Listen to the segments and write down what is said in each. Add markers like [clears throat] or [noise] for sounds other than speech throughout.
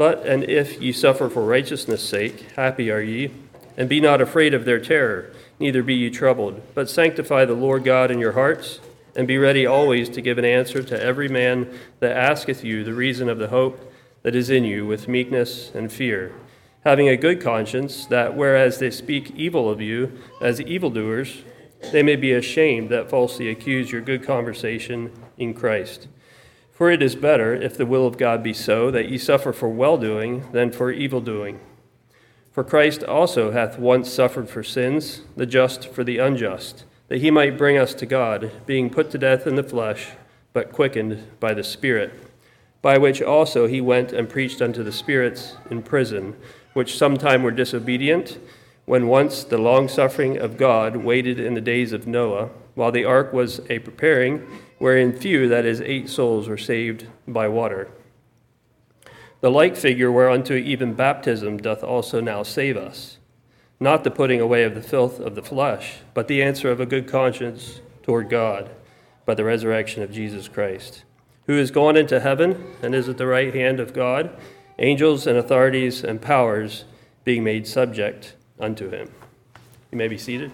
But and if ye suffer for righteousness' sake, happy are ye, and be not afraid of their terror, neither be ye troubled, but sanctify the Lord God in your hearts, and be ready always to give an answer to every man that asketh you the reason of the hope that is in you with meekness and fear, having a good conscience, that whereas they speak evil of you as evildoers, they may be ashamed that falsely accuse your good conversation in Christ. For it is better, if the will of God be so, that ye suffer for well doing than for evil doing. For Christ also hath once suffered for sins, the just for the unjust, that he might bring us to God, being put to death in the flesh, but quickened by the Spirit, by which also he went and preached unto the spirits in prison, which sometime were disobedient, when once the long suffering of God waited in the days of Noah, while the ark was a preparing wherein few, that is, eight souls, were saved by water. The like figure whereunto even baptism doth also now save us, not the putting away of the filth of the flesh, but the answer of a good conscience toward God by the resurrection of Jesus Christ, who is gone into heaven and is at the right hand of God, angels and authorities and powers being made subject unto him. You may be seated.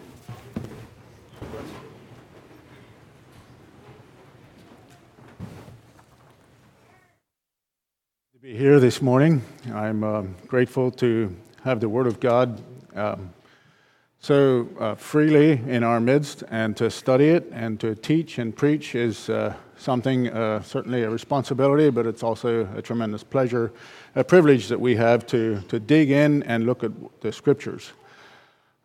Be here this morning. I'm uh, grateful to have the Word of God um, so uh, freely in our midst, and to study it and to teach and preach is uh, something uh, certainly a responsibility, but it's also a tremendous pleasure, a privilege that we have to, to dig in and look at the Scriptures.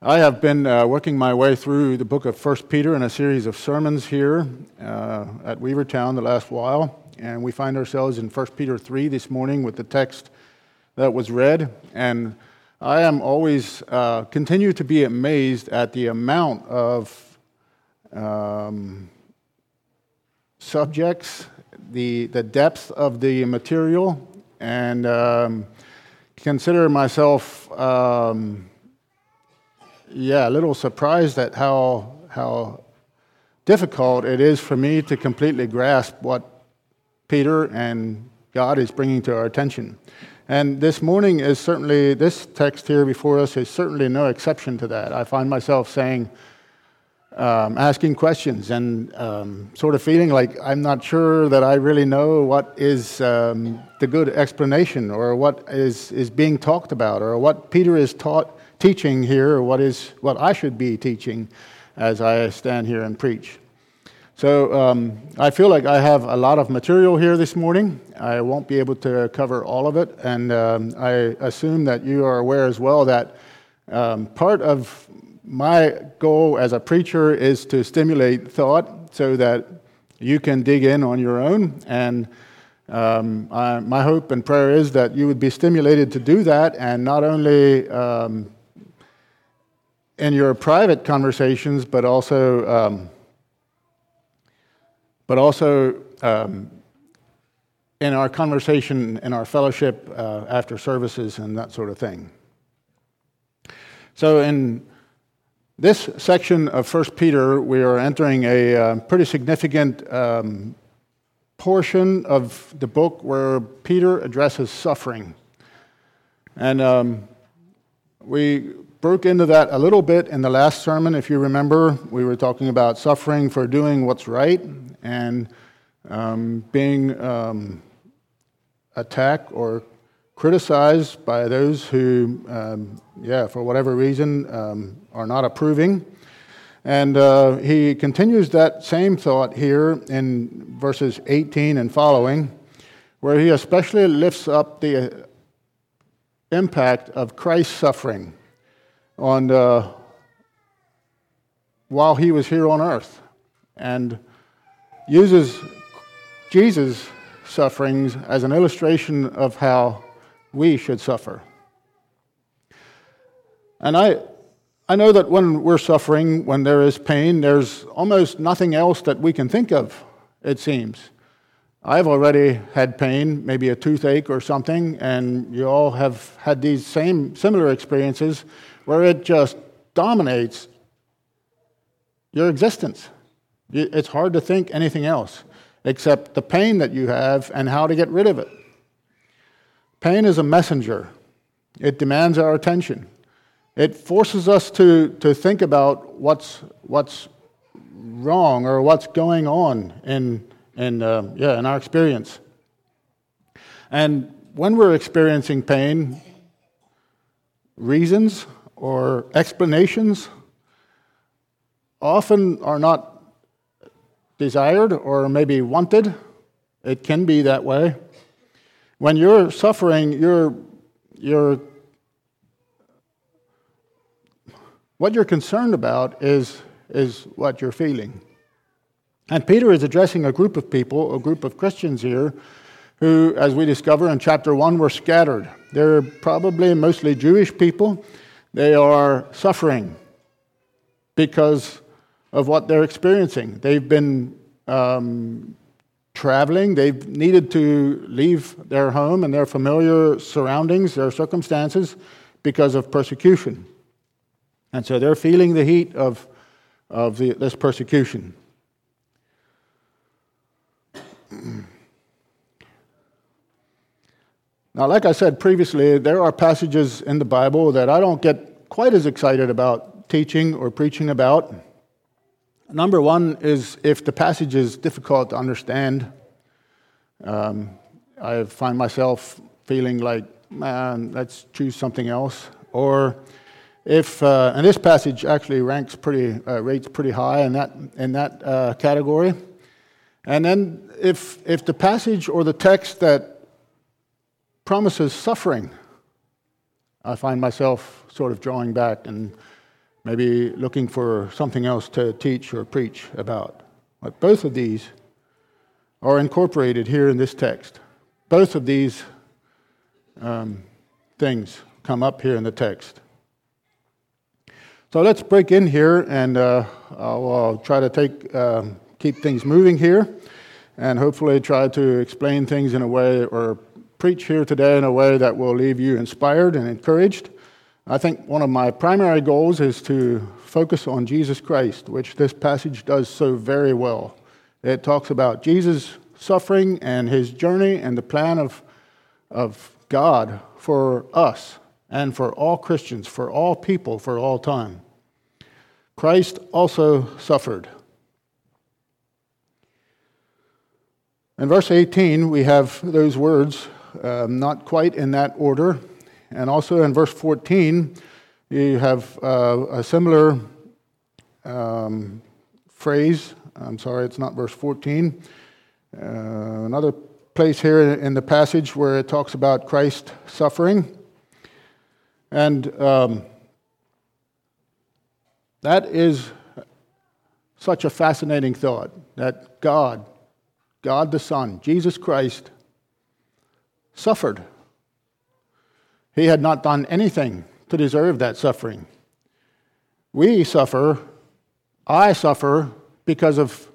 I have been uh, working my way through the book of First Peter in a series of sermons here uh, at Weavertown the last while and we find ourselves in 1 Peter 3 this morning with the text that was read. And I am always uh, continue to be amazed at the amount of um, subjects, the, the depth of the material, and um, consider myself, um, yeah, a little surprised at how, how difficult it is for me to completely grasp what Peter and God is bringing to our attention. And this morning is certainly, this text here before us is certainly no exception to that. I find myself saying, um, asking questions and um, sort of feeling like I'm not sure that I really know what is um, the good explanation or what is, is being talked about or what Peter is taught, teaching here or what, is, what I should be teaching as I stand here and preach. So um, I feel like I have a lot of material here this morning. I won't be able to cover all of it, and um, I assume that you are aware as well that um, part of my goal as a preacher is to stimulate thought so that you can dig in on your own. And um, I, my hope and prayer is that you would be stimulated to do that, and not only um, in your private conversations, but also um, but also um, in our conversation, in our fellowship uh, after services and that sort of thing. So, in this section of 1 Peter, we are entering a uh, pretty significant um, portion of the book where Peter addresses suffering. And um, we broke into that a little bit in the last sermon. If you remember, we were talking about suffering for doing what's right and um, being um, attacked or criticized by those who, um, yeah, for whatever reason, um, are not approving. And uh, he continues that same thought here in verses 18 and following, where he especially lifts up the impact of Christ's suffering on uh, while he was here on earth. And uses Jesus' sufferings as an illustration of how we should suffer. And I, I know that when we're suffering, when there is pain, there's almost nothing else that we can think of, it seems. I've already had pain, maybe a toothache or something, and you all have had these same similar experiences where it just dominates your existence. It's hard to think anything else except the pain that you have and how to get rid of it. Pain is a messenger, it demands our attention. It forces us to, to think about what's, what's wrong or what's going on in, in, uh, yeah, in our experience. And when we're experiencing pain, reasons or explanations often are not desired or maybe wanted. It can be that way. When you're suffering, you're, you're, what you're concerned about is, is what you're feeling. And Peter is addressing a group of people, a group of Christians here, who, as we discover in chapter 1, were scattered. They're probably mostly Jewish people. They are suffering because of what they're experiencing. They've been um, traveling, they've needed to leave their home and their familiar surroundings, their circumstances, because of persecution. And so they're feeling the heat of, of the, this persecution. [clears throat] Now, like I said previously, there are passages in the Bible that I don't get quite as excited about teaching or preaching about. Number one is if the passage is difficult to understand. Um, I find myself feeling like, man, let's choose something else. Or if, uh, and this passage actually ranks pretty, uh, rates pretty high in that, in that uh, category. And then if, if the passage or the text that promises suffering, I find myself sort of drawing back and maybe looking for something else to teach or preach about. But both of these are incorporated here in this text. Both of these um, things come up here in the text. So let's break in here, and uh, I'll, try to take, um, keep things moving here, and hopefully try to explain things in a way or preach here today in a way that will leave you inspired and encouraged. I think one of my primary goals is to focus on Jesus Christ, which this passage does so very well. It talks about Jesus' suffering and his journey and the plan of, of God for us and for all Christians, for all people, for all time. Christ also suffered. In verse 18, we have those words um, not quite in that order. And also in verse 14, you have uh, a similar um, phrase. I'm sorry, it's not verse 14. Uh, another place here in the passage where it talks about Christ suffering. And um, that is such a fascinating thought that God, God the Son, Jesus Christ, suffered. He had not done anything to deserve that suffering. We suffer, I suffer, because of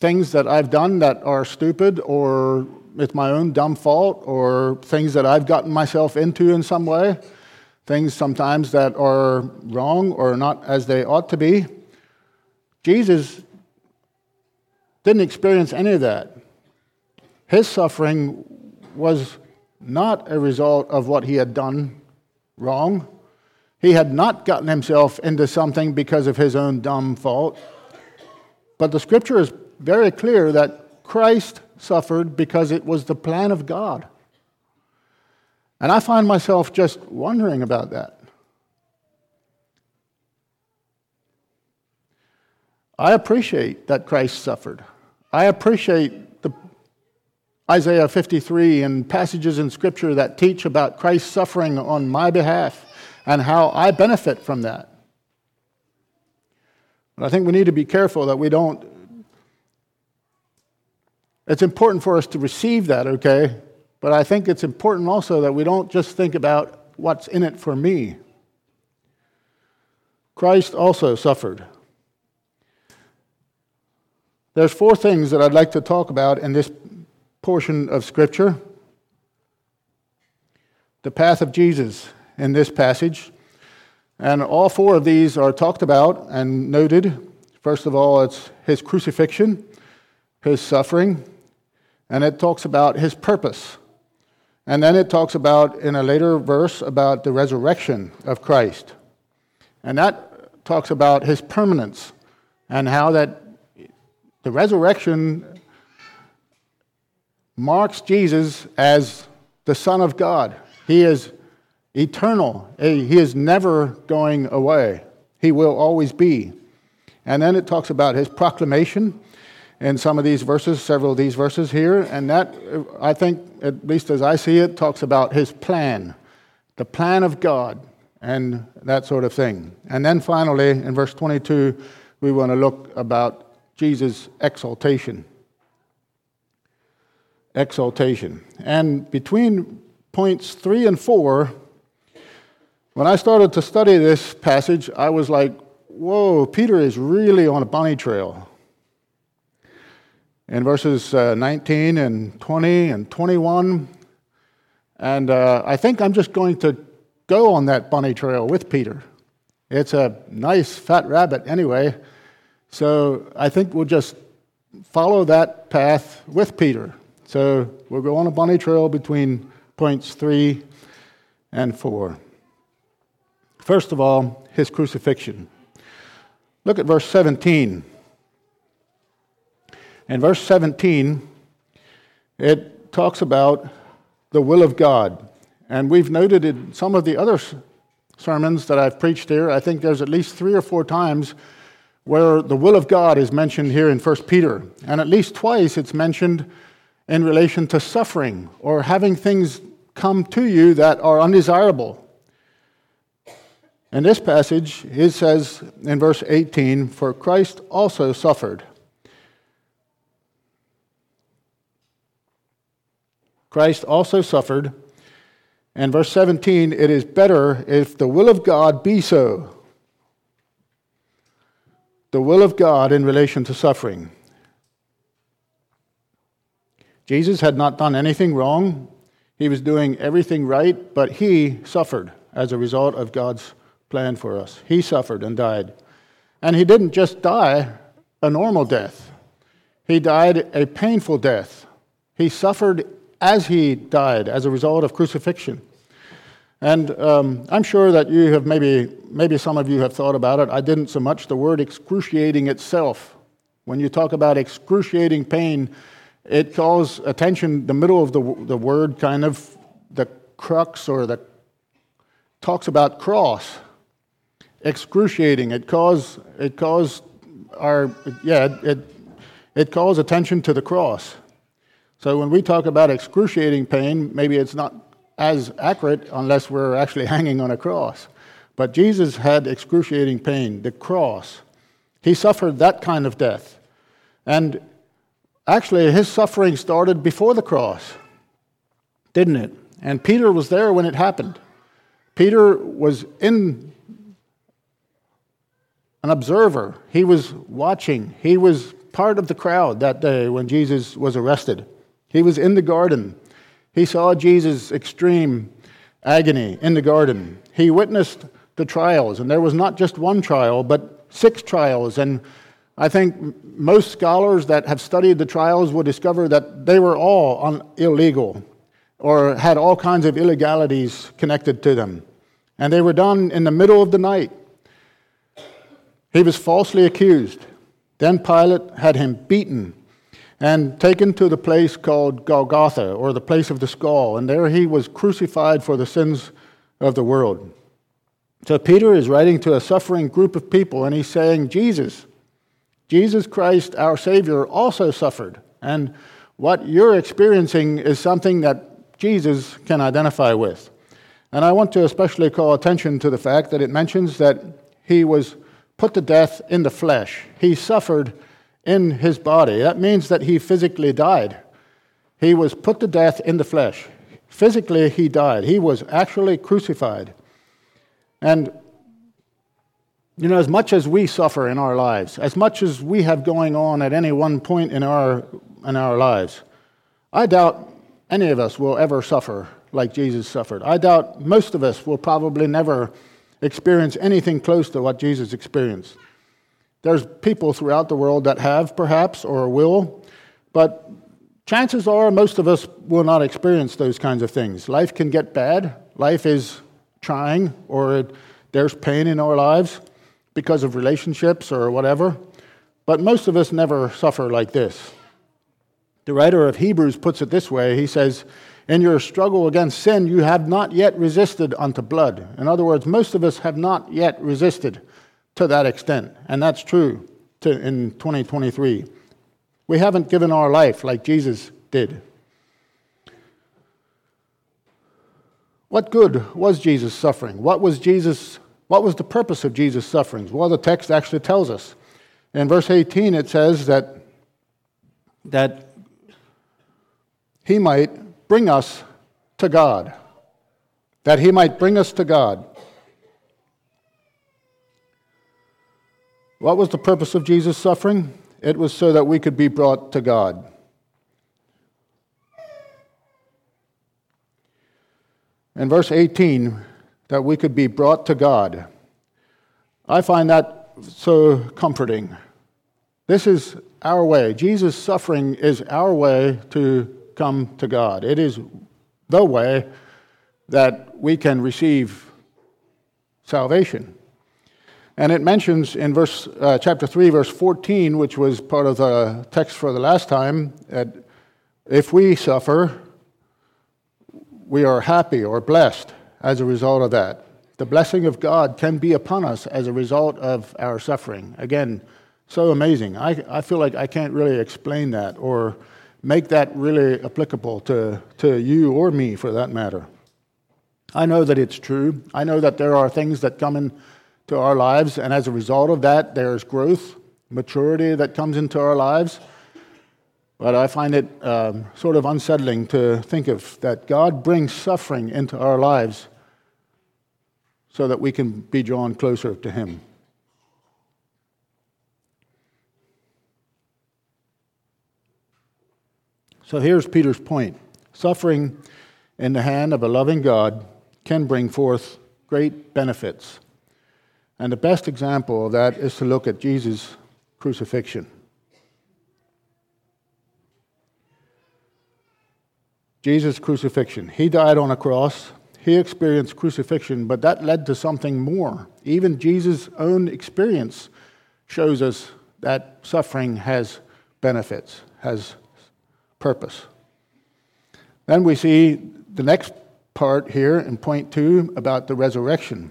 things that I've done that are stupid or it's my own dumb fault or things that I've gotten myself into in some way, things sometimes that are wrong or not as they ought to be. Jesus didn't experience any of that. His suffering was not a result of what he had done wrong. He had not gotten himself into something because of his own dumb fault. But the scripture is very clear that Christ suffered because it was the plan of God. And I find myself just wondering about that. I appreciate that Christ suffered. I appreciate Isaiah 53 and passages in Scripture that teach about Christ's suffering on my behalf and how I benefit from that. But I think we need to be careful that we don't. It's important for us to receive that, okay? But I think it's important also that we don't just think about what's in it for me. Christ also suffered. There's four things that I'd like to talk about in this portion of Scripture. The path of Jesus in this passage. And all four of these are talked about and noted. First of all, it's his crucifixion, his suffering, and it talks about his purpose. And then it talks about, in a later verse, about the resurrection of Christ. And that talks about his permanence and how that the resurrection marks Jesus as the Son of God. He is eternal, he is never going away, he will always be. And then it talks about his proclamation in some of these verses, several of these verses here. And that, I think, at least as I see it, talks about his plan, the plan of God, and that sort of thing. And then finally, in verse 22, we want to look about Jesus' exaltation. Exaltation. And between points three and four, when I started to study this passage, I was like, whoa, Peter is really on a bunny trail in verses uh, 19 and 20 and 21. And uh, I think I'm just going to go on that bunny trail with Peter. It's a nice fat rabbit anyway. So I think we'll just follow that path with Peter. So we'll go on a bunny trail between points three and four. First of all, his crucifixion. Look at verse 17. In verse 17, it talks about the will of God. And we've noted in some of the other sermons that I've preached here, I think there's at least three or four times where the will of God is mentioned here in 1 Peter. And at least twice it's mentioned in relation to suffering or having things come to you that are undesirable. In this passage, it says in verse 18, For Christ also suffered Christ also suffered. And verse 17, it is better if the will of God be so. The will of God in relation to suffering. Jesus had not done anything wrong. He was doing everything right, but he suffered as a result of God's plan for us. He suffered and died. And he didn't just die a normal death, he died a painful death. He suffered as he died as a result of crucifixion. And um, I'm sure that you have maybe, maybe some of you have thought about it. I didn't so much. The word excruciating itself, when you talk about excruciating pain, it calls attention, the middle of the, the word kind of the crux or the talks about cross. Excruciating. It calls, it calls our, yeah, it, it calls attention to the cross. So when we talk about excruciating pain, maybe it's not as accurate unless we're actually [laughs] hanging on a cross. But Jesus had excruciating pain, the cross. He suffered that kind of death. And actually, his suffering started before the cross, didn't it? And Peter was there when it happened. Peter was in an observer, he was watching, he was part of the crowd that day when Jesus was arrested. He was in the garden. He saw Jesus' extreme agony in the garden. He witnessed the trials, and there was not just one trial, but six trials. And I think most scholars that have studied the trials will discover that they were all illegal or had all kinds of illegalities connected to them. And they were done in the middle of the night. He was falsely accused. Then Pilate had him beaten and taken to the place called Golgotha, or the place of the skull, and there he was crucified for the sins of the world. So Peter is writing to a suffering group of people, and he's saying, Jesus, Jesus Christ, our Savior, also suffered. And what you're experiencing is something that Jesus can identify with. And I want to especially call attention to the fact that it mentions that he was put to death in the flesh. He suffered in his body. That means that he physically died. He was put to death in the flesh. Physically, he died. He was actually crucified. And, you know, as much as we suffer in our lives, as much as we have going on at any one point in our, in our lives, I doubt any of us will ever suffer like Jesus suffered. I doubt most of us will probably never experience anything close to what Jesus experienced. There's people throughout the world that have, perhaps, or will, but chances are most of us will not experience those kinds of things. Life can get bad, life is trying, or there's pain in our lives because of relationships or whatever. But most of us never suffer like this. The writer of Hebrews puts it this way He says, In your struggle against sin, you have not yet resisted unto blood. In other words, most of us have not yet resisted to that extent. And that's true to, in 2023. We haven't given our life like Jesus did. What good was Jesus suffering? What was Jesus what was the purpose of Jesus' sufferings? Well, the text actually tells us. In verse 18 it says that that he might bring us to God. That he might bring us to God. What was the purpose of Jesus' suffering? It was so that we could be brought to God. In verse 18, that we could be brought to God. I find that so comforting. This is our way. Jesus' suffering is our way to come to God. It is the way that we can receive salvation. And it mentions in verse, uh, chapter 3, verse 14, which was part of the text for the last time, that if we suffer, we are happy or blessed as a result of that. The blessing of God can be upon us as a result of our suffering. Again, so amazing. I, I feel like I can't really explain that or make that really applicable to, to you or me for that matter. I know that it's true. I know that there are things that come into our lives. And as a result of that, there's growth, maturity that comes into our lives. But I find it um, sort of unsettling to think of that God brings suffering into our lives so that we can be drawn closer to Him. So here's Peter's point suffering in the hand of a loving God can bring forth great benefits. And the best example of that is to look at Jesus' crucifixion. Jesus' crucifixion. He died on a cross. He experienced crucifixion, but that led to something more. Even Jesus' own experience shows us that suffering has benefits, has purpose. Then we see the next part here in point two about the resurrection.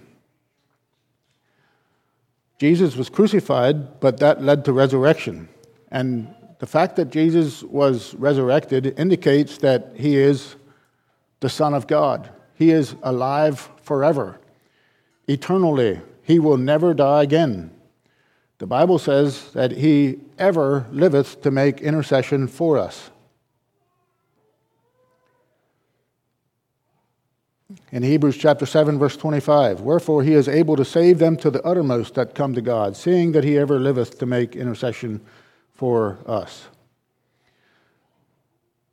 Jesus was crucified, but that led to resurrection. And the fact that Jesus was resurrected indicates that he is the Son of God. He is alive forever, eternally. He will never die again. The Bible says that he ever liveth to make intercession for us. in Hebrews chapter 7 verse 25 wherefore he is able to save them to the uttermost that come to God seeing that he ever liveth to make intercession for us.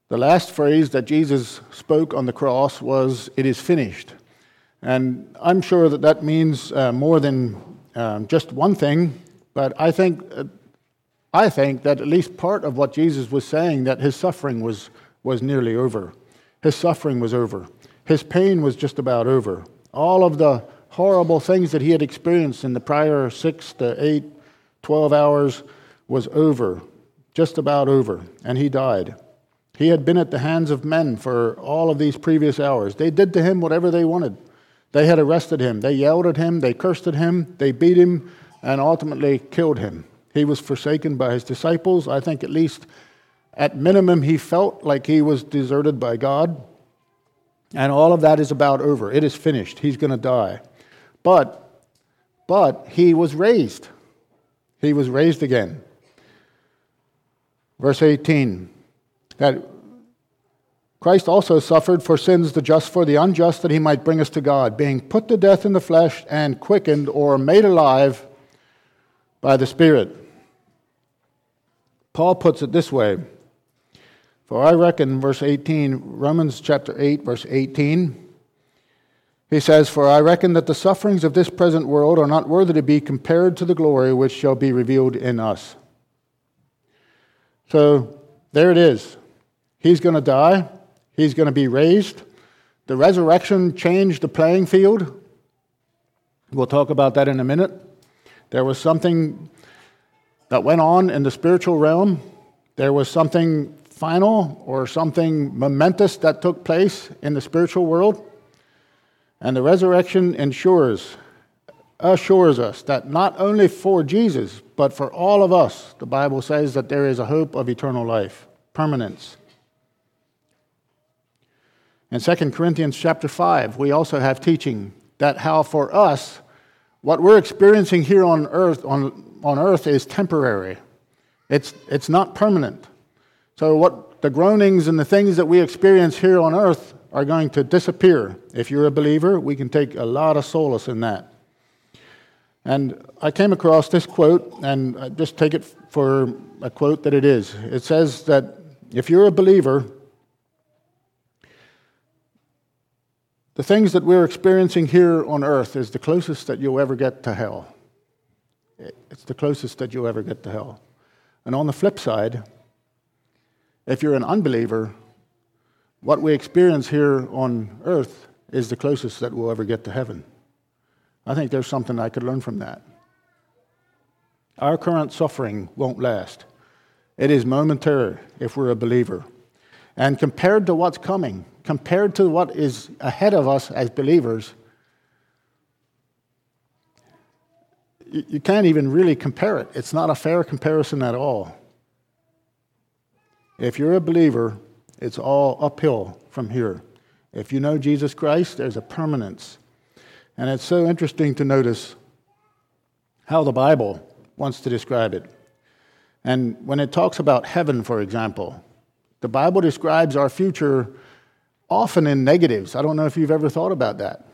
The last phrase that Jesus spoke on the cross was it is finished. And I'm sure that that means uh, more than um, just one thing but I think uh, I think that at least part of what Jesus was saying that his suffering was was nearly over. His suffering was over. His pain was just about over. All of the horrible things that he had experienced in the prior six to eight, 12 hours was over, just about over, and he died. He had been at the hands of men for all of these previous hours. They did to him whatever they wanted. They had arrested him, they yelled at him, they cursed at him, they beat him, and ultimately killed him. He was forsaken by his disciples. I think at least at minimum he felt like he was deserted by God. And all of that is about over. It is finished. He's going to die. But but he was raised. He was raised again. Verse 18 that Christ also suffered for sins, the just for the unjust, that he might bring us to God, being put to death in the flesh and quickened or made alive by the Spirit. Paul puts it this way for I reckon, verse 18, Romans chapter 8, verse 18, he says, For I reckon that the sufferings of this present world are not worthy to be compared to the glory which shall be revealed in us. So there it is. He's going to die, he's going to be raised. The resurrection changed the playing field. We'll talk about that in a minute. There was something that went on in the spiritual realm. There was something final or something momentous that took place in the spiritual world. And the resurrection ensures, assures us that not only for Jesus, but for all of us, the Bible says that there is a hope of eternal life, permanence. In 2 Corinthians chapter 5, we also have teaching that how for us, what we're experiencing here on earth, on, on earth is temporary. It's, it's not permanent. So what the groanings and the things that we experience here on earth are going to disappear. If you're a believer, we can take a lot of solace in that. And I came across this quote, and I just take it for a quote that it is. It says that if you're a believer, the things that we're experiencing here on earth is the closest that you'll ever get to hell. It's the closest that you'll ever get to hell. And on the flip side, if you're an unbeliever, what we experience here on earth is the closest that we'll ever get to heaven. I think there's something I could learn from that. Our current suffering won't last. It is momentary if we're a believer. And compared to what's coming, compared to what is ahead of us as believers, you can't even really compare it. It's not a fair comparison at all. If you're a believer, it's all uphill from here. If you know Jesus Christ, there's a permanence. And it's so interesting to notice how the Bible wants to describe it. And when it talks about heaven, for example, the Bible describes our future often in negatives. I don't know if you've ever thought about that.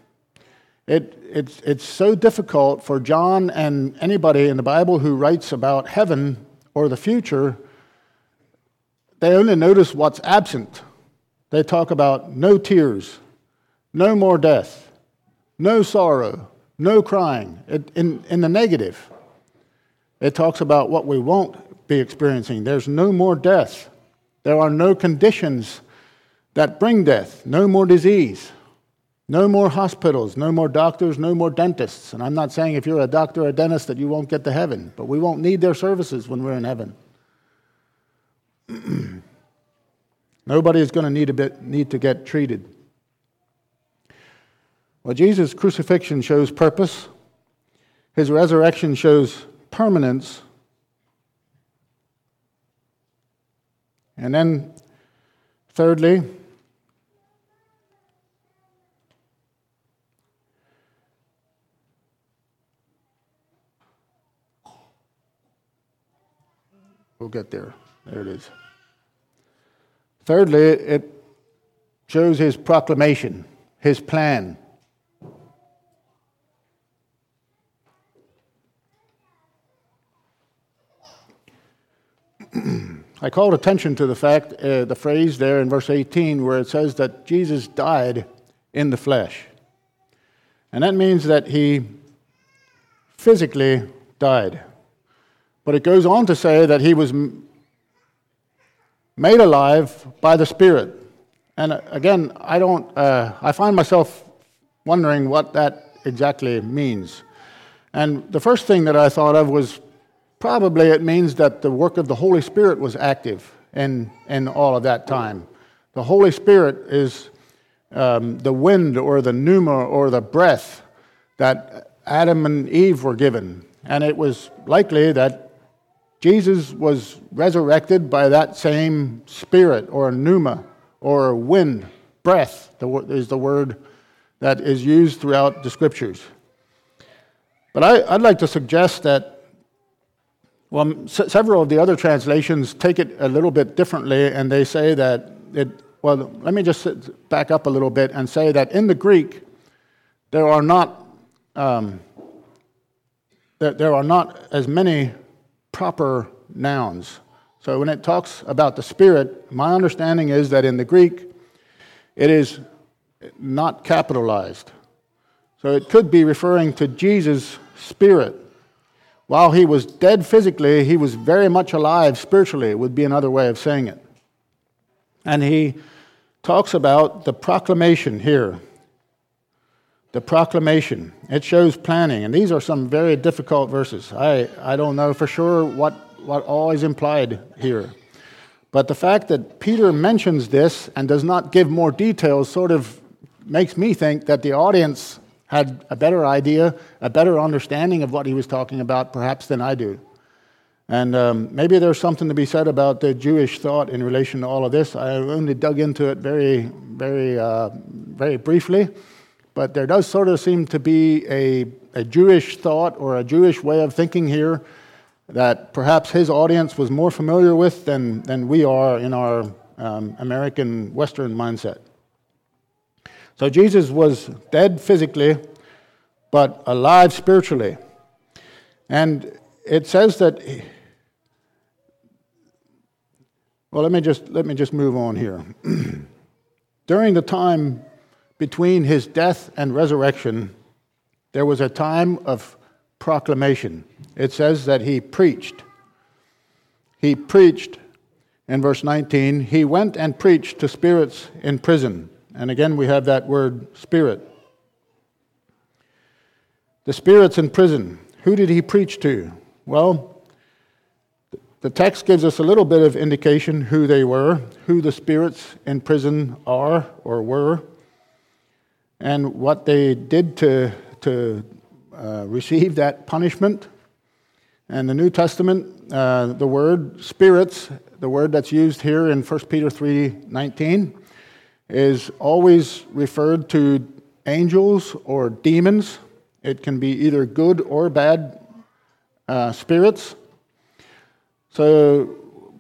It, it's, it's so difficult for John and anybody in the Bible who writes about heaven or the future they only notice what's absent. They talk about no tears, no more death, no sorrow, no crying, it, in, in the negative. It talks about what we won't be experiencing. There's no more death. There are no conditions that bring death, no more disease, no more hospitals, no more doctors, no more dentists. And I'm not saying if you're a doctor or a dentist that you won't get to heaven, but we won't need their services when we're in heaven. [clears throat] Nobody is going to need, bit, need to get treated. Well, Jesus' crucifixion shows purpose, his resurrection shows permanence. And then, thirdly, we'll get there. There it is. Thirdly, it shows his proclamation, his plan. [clears throat] I called attention to the fact, uh, the phrase there in verse 18, where it says that Jesus died in the flesh. And that means that he physically died. But it goes on to say that he was made alive by the Spirit. And uh, again, I don't, uh, I find myself wondering what that exactly means. And the first thing that I thought of was probably it means that the work of the Holy Spirit was active in, in all of that time. The Holy Spirit is um, the wind or the pneuma or the breath that Adam and Eve were given. And it was likely that Jesus was resurrected by that same spirit or pneuma or wind, breath is the word that is used throughout the scriptures. But I, would like to suggest that, well, several of the other translations take it a little bit differently, and they say that it, well, let me just back up a little bit and say that in the Greek, there are not, um, there, there are not as many proper nouns. So when it talks about the Spirit, my understanding is that in the Greek, it is not capitalized. So it could be referring to Jesus' Spirit. While he was dead physically, he was very much alive spiritually, would be another way of saying it. And he talks about the proclamation here. The proclamation. It shows planning. And these are some very difficult verses. I, I don't know for sure what, what all is implied here. But the fact that Peter mentions this and does not give more details sort of makes me think that the audience had a better idea, a better understanding of what he was talking about, perhaps, than I do. And um, maybe there's something to be said about the Jewish thought in relation to all of this. I only dug into it very, very, uh, very briefly, but there does sort of seem to be a, a Jewish thought or a Jewish way of thinking here that perhaps his audience was more familiar with than, than we are in our um, American Western mindset. So Jesus was dead physically, but alive spiritually. And it says that well let me just let me just move on here. [clears throat] During the time between his death and resurrection there was a time of proclamation. It says that he preached. He preached. In verse 19 he went and preached to spirits in prison and again we have that word spirit. The spirits in prison. Who did he preach to? Well, the text gives us a little bit of indication who they were, who the spirits in prison are or were, and what they did to, to uh, receive that punishment. And the New Testament, uh, the word spirits, the word that's used here in 1 Peter 3:19, is always referred to angels or demons. It can be either good or bad uh, spirits. So,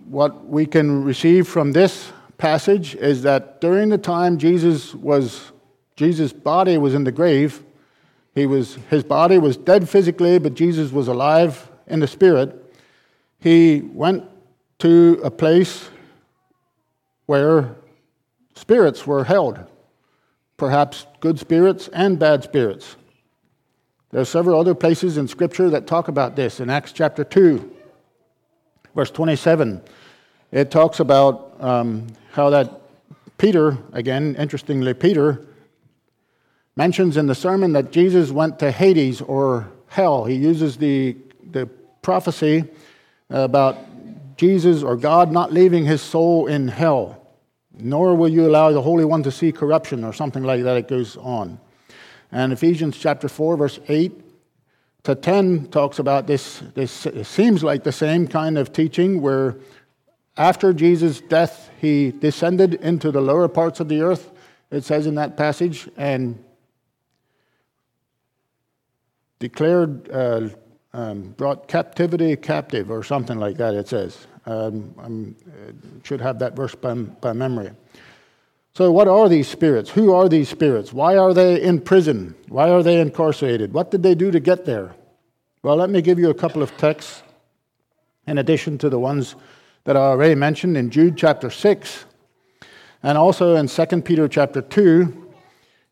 what we can receive from this passage is that during the time Jesus was Jesus' body was in the grave, he was his body was dead physically, but Jesus was alive in the spirit. He went to a place where spirits were held, perhaps good spirits and bad spirits. There are several other places in Scripture that talk about this. In Acts chapter 2, verse 27, it talks about um, how that Peter, again, interestingly, Peter, mentions in the sermon that Jesus went to Hades or hell. He uses the, the prophecy about Jesus or God not leaving his soul in hell, nor will you allow the Holy One to see corruption or something like that. It goes on. And Ephesians chapter 4, verse 8 to 10 talks about this. This seems like the same kind of teaching where after Jesus' death, he descended into the lower parts of the earth, it says in that passage, and declared, uh, um, brought captivity captive, or something like that, it says. Um, I should have that verse by, by memory. So, what are these spirits? Who are these spirits? Why are they in prison? Why are they incarcerated? What did they do to get there? Well, let me give you a couple of texts in addition to the ones that I already mentioned in Jude chapter 6 and also in 2 Peter chapter 2.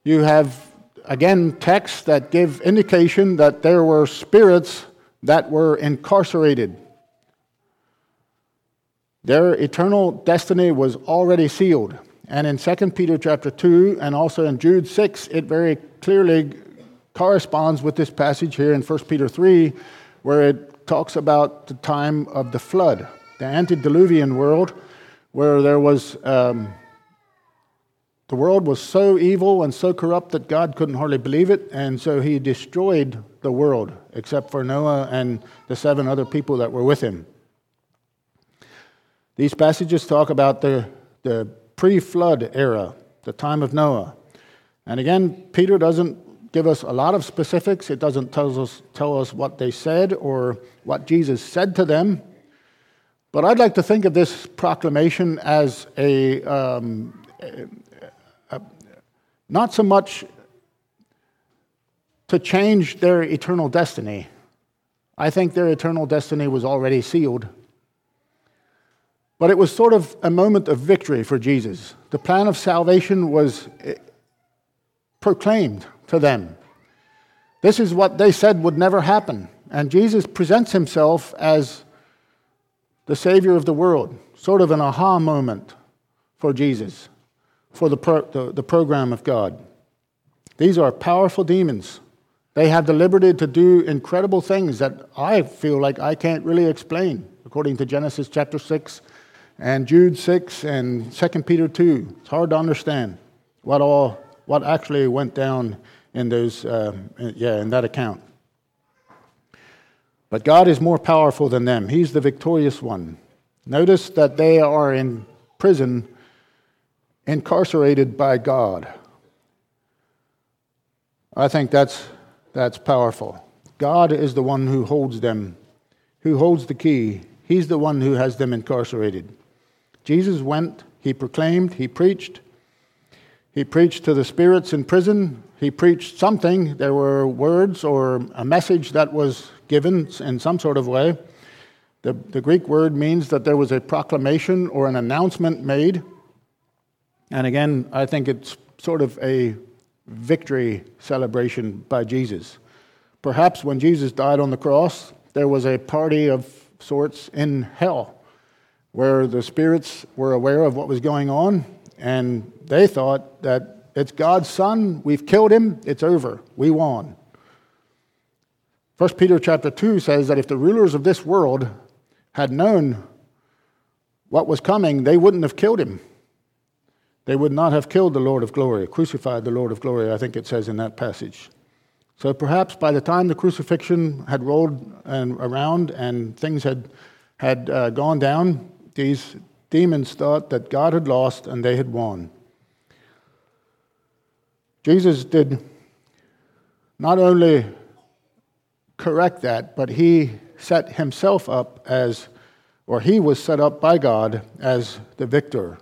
You have again texts that give indication that there were spirits that were incarcerated. Their eternal destiny was already sealed. And in 2 Peter chapter 2 and also in Jude 6, it very clearly corresponds with this passage here in 1 Peter 3, where it talks about the time of the flood, the antediluvian world, where there was. Um, the world was so evil and so corrupt that God couldn't hardly believe it, and so he destroyed the world, except for Noah and the seven other people that were with him. These passages talk about the, the pre flood era, the time of Noah. And again, Peter doesn't give us a lot of specifics. It doesn't tell us, tell us what they said or what Jesus said to them. But I'd like to think of this proclamation as a, um, a, a not so much to change their eternal destiny. I think their eternal destiny was already sealed but it was sort of a moment of victory for Jesus. The plan of salvation was eh, proclaimed to them. This is what they said would never happen. And Jesus presents himself as the Savior of the world, sort of an aha moment for Jesus, for the, pro- the, the program of God. These are powerful demons. They have the liberty to do incredible things that I feel like I can't really explain, according to Genesis chapter 6 and Jude 6 and 2 Peter 2. It's hard to understand what all what actually went down in those uh, yeah in that account. But God is more powerful than them. He's the victorious one. Notice that they are in prison, incarcerated by God. I think that's, that's powerful. God is the one who holds them, who holds the key. He's the one who has them incarcerated. Jesus went, he proclaimed, he preached. He preached to the spirits in prison. He preached something. There were words or a message that was given in some sort of way. The, the Greek word means that there was a proclamation or an announcement made. And again, I think it's sort of a victory celebration by Jesus. Perhaps when Jesus died on the cross, there was a party of sorts in hell where the spirits were aware of what was going on and they thought that it's God's son, we've killed him, it's over, we won. 1 Peter chapter 2 says that if the rulers of this world had known what was coming, they wouldn't have killed him. They would not have killed the Lord of glory, crucified the Lord of glory, I think it says in that passage. So perhaps by the time the crucifixion had rolled and around and things had, had uh, gone down, these demons thought that God had lost and they had won. Jesus did not only correct that, but he set himself up as, or he was set up by God as the victor.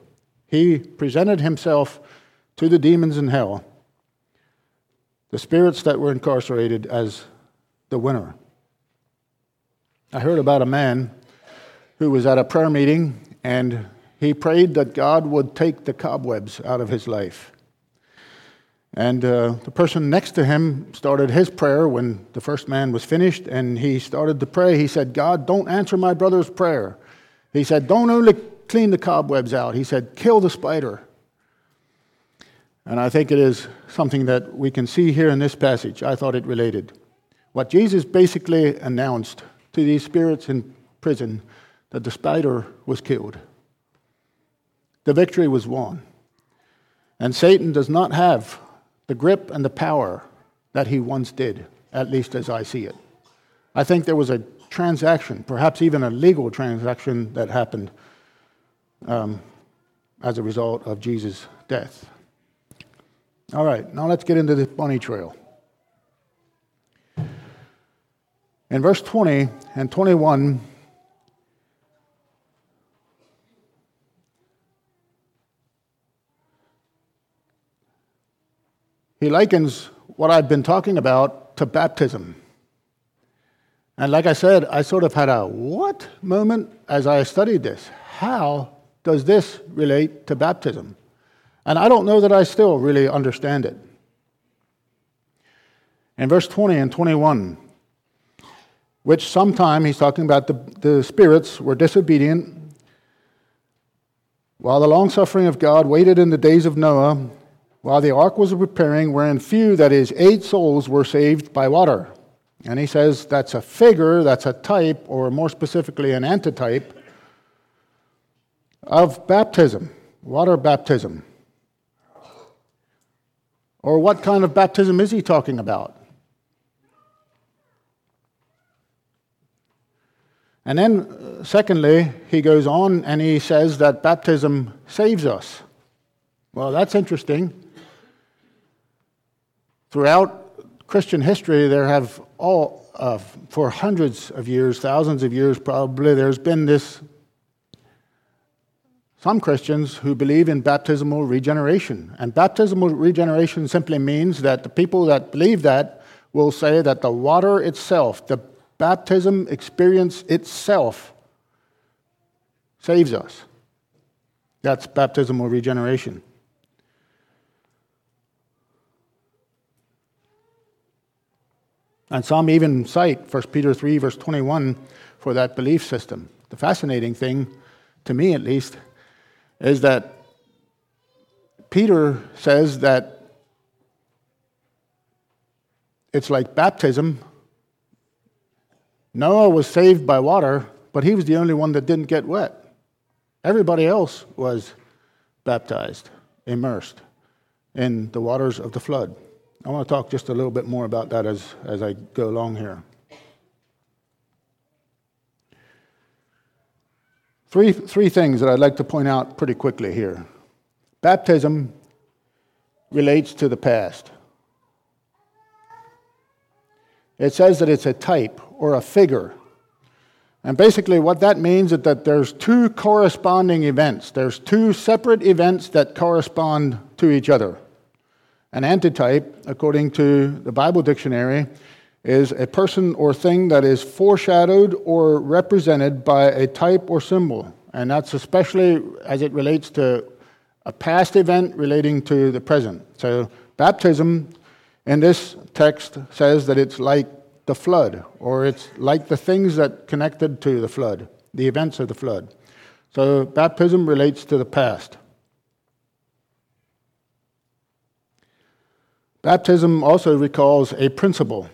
He presented himself to the demons in hell, the spirits that were incarcerated, as the winner. I heard about a man who was at a prayer meeting and he prayed that God would take the cobwebs out of his life. And uh, the person next to him started his prayer when the first man was finished, and he started to pray. He said, God, don't answer my brother's prayer. He said, Don't only clean the cobwebs out, he said, kill the spider. And I think it is something that we can see here in this passage. I thought it related. What Jesus basically announced to these spirits in prison that the spider was killed. The victory was won. And Satan does not have the grip and the power that he once did, at least as I see it. I think there was a transaction, perhaps even a legal transaction, that happened um, as a result of Jesus' death. All right, now let's get into the bunny trail. In verse 20 and 21, he likens what I've been talking about to baptism. And like I said, I sort of had a what moment as I studied this. How does this relate to baptism? And I don't know that I still really understand it. In verse 20 and 21, which sometime he's talking about the, the spirits were disobedient, while the long suffering of God waited in the days of Noah, while the ark was preparing, wherein few, that is, eight souls, were saved by water. And he says that's a figure, that's a type, or more specifically, an antitype of baptism, water baptism. Or what kind of baptism is he talking about? And then, uh, secondly, he goes on and he says that baptism saves us. Well, that's interesting. Throughout Christian history, there have all, uh, for hundreds of years, thousands of years probably, there's been this some Christians who believe in baptismal regeneration. And baptismal regeneration simply means that the people that believe that will say that the water itself, the baptism experience itself, saves us. That's baptismal regeneration. And some even cite 1 Peter 3, verse 21, for that belief system. The fascinating thing, to me at least, is that Peter says that it's like baptism. Noah was saved by water, but he was the only one that didn't get wet. Everybody else was baptized, immersed in the waters of the flood. I want to talk just a little bit more about that as, as I go along here. Three, three things that I'd like to point out pretty quickly here. Baptism relates to the past. It says that it's a type or a figure. And basically, what that means is that there's two corresponding events. There's two separate events that correspond to each other. An antitype, according to the Bible dictionary, is a person or thing that is foreshadowed or represented by a type or symbol. And that's especially as it relates to a past event relating to the present. So, baptism in this text says that it's like the flood, or it's like the things that connected to the flood, the events of the flood. So, baptism relates to the past. Baptism also recalls a principle.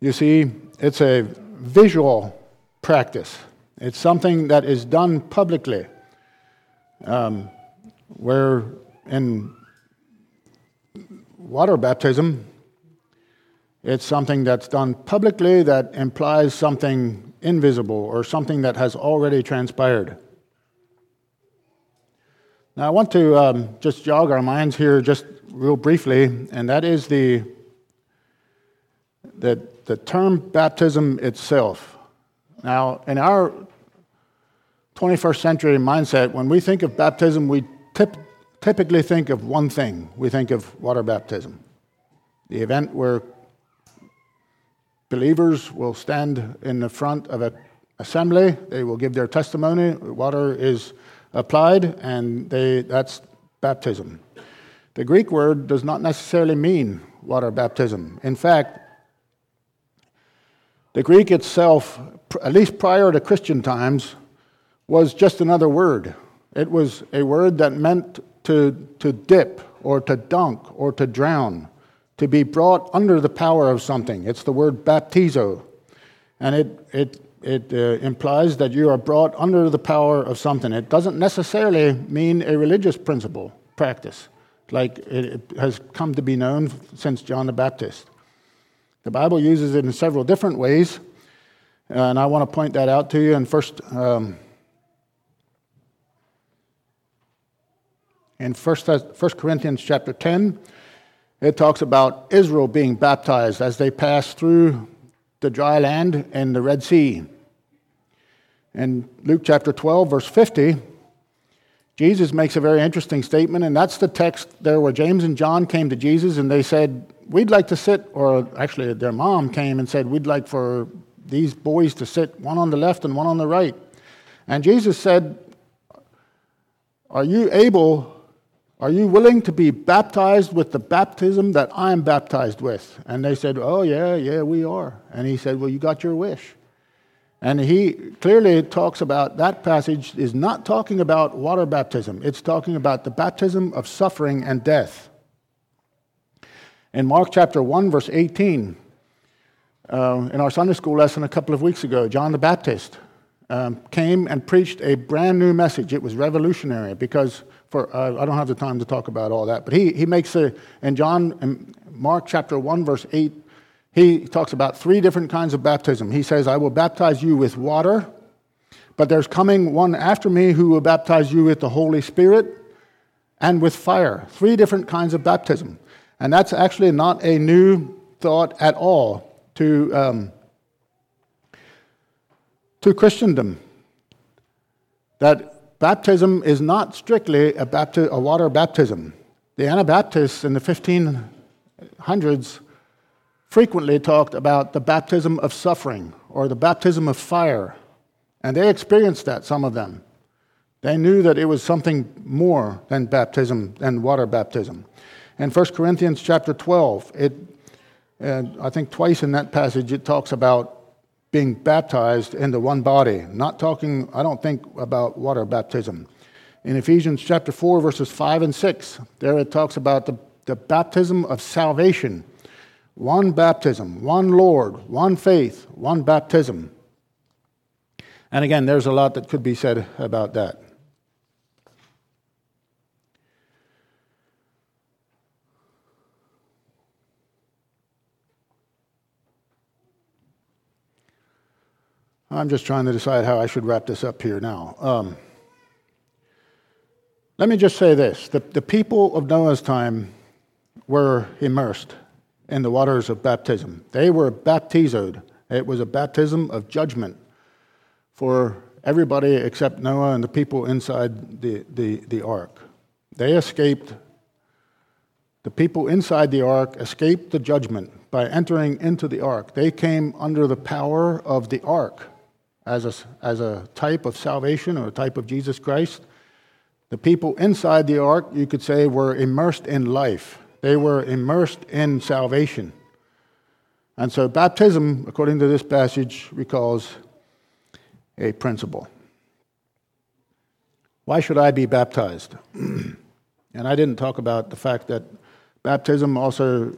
You see, it's a visual practice. It's something that is done publicly. Um, where in water baptism, it's something that's done publicly that implies something invisible or something that has already transpired. Now, I want to um, just jog our minds here just real briefly, and that is the, the, the term baptism itself. Now, in our 21st century mindset, when we think of baptism, we tip, typically think of one thing. We think of water baptism, the event where believers will stand in the front of an assembly, they will give their testimony, water is applied, and they, that's baptism. The Greek word does not necessarily mean water baptism. In fact, the Greek itself, at least prior to Christian times, was just another word. It was a word that meant to, to dip or to dunk or to drown, to be brought under the power of something. It's the word baptizo. And it, it, it uh, implies that you are brought under the power of something. It doesn't necessarily mean a religious principle, practice, like it has come to be known since John the Baptist. The Bible uses it in several different ways, and I want to point that out to you. In first, um, In 1 Corinthians chapter 10, it talks about Israel being baptized as they pass through the dry land and the Red Sea. In Luke chapter 12, verse 50, Jesus makes a very interesting statement, and that's the text there where James and John came to Jesus and they said, We'd like to sit, or actually their mom came and said, We'd like for these boys to sit one on the left and one on the right. And Jesus said, Are you able are you willing to be baptized with the baptism that I'm baptized with? And they said, Oh, yeah, yeah, we are. And he said, Well, you got your wish. And he clearly talks about that passage is not talking about water baptism, it's talking about the baptism of suffering and death. In Mark chapter 1, verse 18, uh, in our Sunday school lesson a couple of weeks ago, John the Baptist um, came and preached a brand new message. It was revolutionary because for, uh, I don't have the time to talk about all that, but he, he makes a, in John, in Mark chapter 1, verse 8, he talks about three different kinds of baptism. He says, I will baptize you with water, but there's coming one after me who will baptize you with the Holy Spirit and with fire. Three different kinds of baptism. And that's actually not a new thought at all to, um, to Christendom. That baptism is not strictly a, bapti- a water baptism. The Anabaptists in the 1500s frequently talked about the baptism of suffering or the baptism of fire. And they experienced that, some of them. They knew that it was something more than baptism, than water baptism. In 1 Corinthians chapter 12, it And I think twice in that passage it talks about being baptized into one body, not talking, I don't think, about water baptism. In Ephesians chapter 4, verses 5 and 6, there it talks about the, the baptism of salvation. One baptism, one Lord, one faith, one baptism. And again, there's a lot that could be said about that. I'm just trying to decide how I should wrap this up here now. Um, let me just say this the, the people of Noah's time were immersed in the waters of baptism. They were baptized. It was a baptism of judgment for everybody except Noah and the people inside the, the, the ark. They escaped, the people inside the ark escaped the judgment by entering into the ark. They came under the power of the ark as a, as a type of salvation or a type of Jesus Christ. The people inside the ark, you could say, were immersed in life, they were immersed in salvation. And so, baptism, according to this passage, recalls a principle. Why should I be baptized? [clears throat] and I didn't talk about the fact that baptism also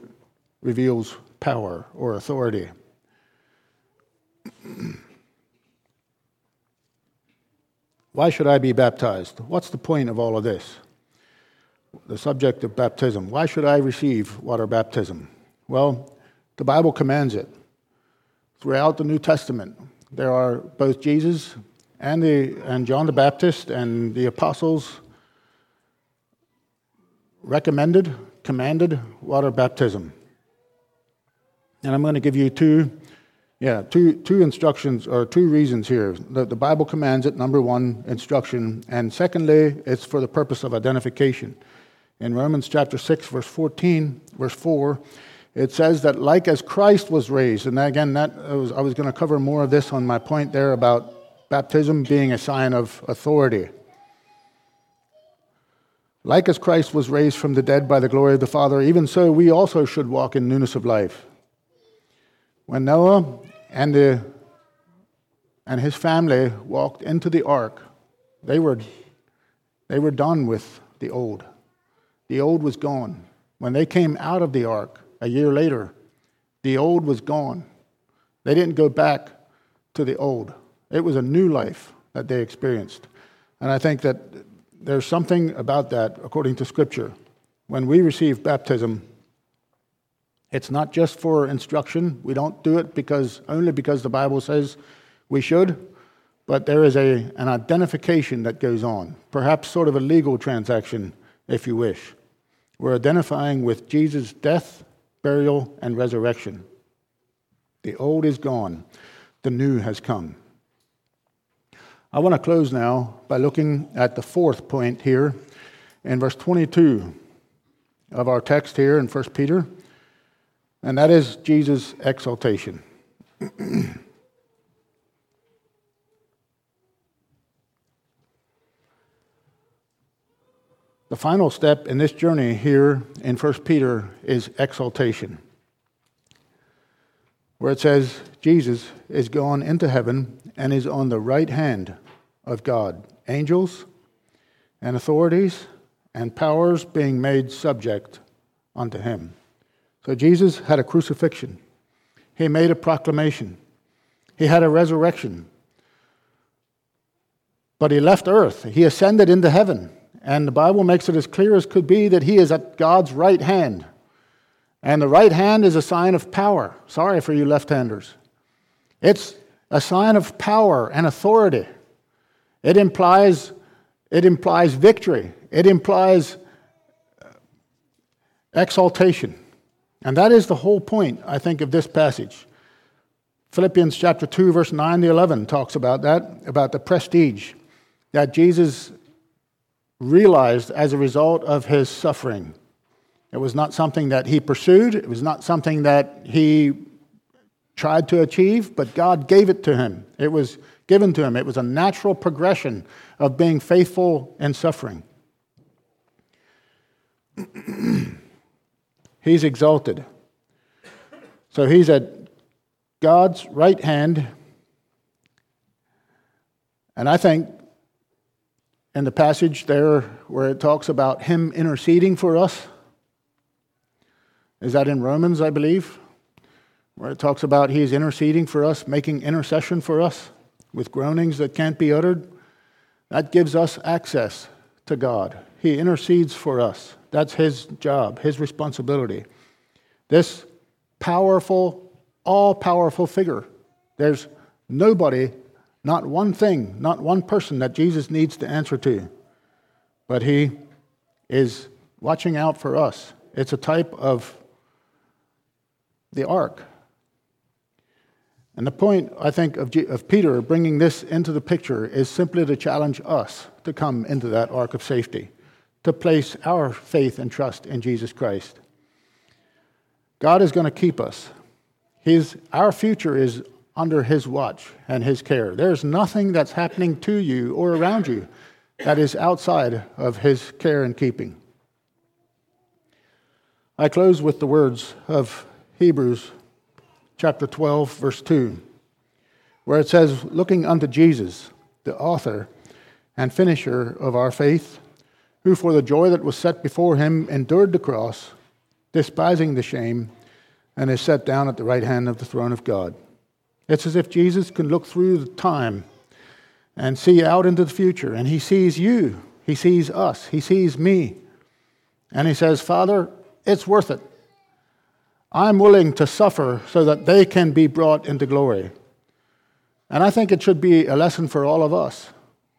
reveals power or authority. [clears throat] Why should I be baptized? What's the point of all of this? The subject of baptism. Why should I receive water baptism? Well, the Bible commands it. Throughout the New Testament, there are both Jesus and, the, and John the Baptist and the apostles recommended, commanded water baptism. And I'm going to give you two yeah, two, two instructions or two reasons here. The, the Bible commands it, number one, instruction. And secondly, it's for the purpose of identification. In Romans chapter 6, verse 14, verse 4, it says that like as Christ was raised, and again, that was, I was going to cover more of this on my point there about baptism being a sign of authority. Like as Christ was raised from the dead by the glory of the Father, even so we also should walk in newness of life. When Noah and, the, and his family walked into the ark, they were, they were done with the old. The old was gone. When they came out of the ark a year later, the old was gone. They didn't go back to the old. It was a new life that they experienced. And I think that there's something about that, according to Scripture. When we receive baptism, it's not just for instruction. We don't do it because only because the Bible says we should, but there is a, an identification that goes on, perhaps sort of a legal transaction, if you wish. We're identifying with Jesus' death, burial, and resurrection. The old is gone, the new has come. I want to close now by looking at the fourth point here in verse 22 of our text here in 1 Peter and that is Jesus' exaltation. the final step in this journey here in 1 Peter is exaltation, where it says Jesus is gone into heaven and is on the right hand of God. Angels and authorities and powers being made subject unto him. So Jesus had a crucifixion, he made a proclamation, he had a resurrection. But he left earth, he ascended into heaven. And the Bible makes it as clear as could be that he is at God's right hand. And the right hand is a sign of power. Sorry for you left handers. It's a sign of power and authority. It implies, it implies victory, it implies uh, exaltation. And that is the whole point, I think, of this passage. Philippians chapter 2, verse 9 to 11 talks about that, about the prestige that Jesus realized as a result of his suffering. It was not something that he pursued, it was not something that he tried to achieve, but God gave it to him. It was given to him. It was a natural progression of being faithful and suffering. [clears throat] He's exalted. So he's at God's right hand. And I think in the passage there where it talks about him interceding for us, is that in Romans, I believe, where it talks about he's interceding for us, making intercession for us with groanings that can't be uttered? That gives us access to God. He intercedes for us. That's his job, his responsibility. This powerful, all powerful figure. There's nobody, not one thing, not one person that Jesus needs to answer to. But he is watching out for us. It's a type of the ark. And the point, I think, of, G- of Peter bringing this into the picture is simply to challenge us to come into that ark of safety, to place our faith and trust in Jesus Christ. God is going to keep us. His, our future is under His watch and His care. There's nothing that's happening to you or around you that is outside of His care and keeping. I close with the words of Hebrews chapter 12, verse 2, where it says, Looking unto Jesus, the author and finisher of our faith, who for the joy that was set before him endured the cross, despising the shame, and is set down at the right hand of the throne of God. It's as if Jesus can look through the time and see out into the future, and he sees you, he sees us, he sees me, and he says, Father, it's worth it. I'm willing to suffer so that they can be brought into glory. And I think it should be a lesson for all of us.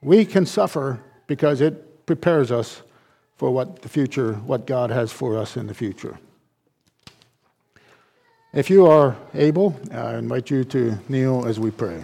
We can suffer because it prepares us for what the future, what God has for us in the future. If you are able, I invite you to kneel as we pray.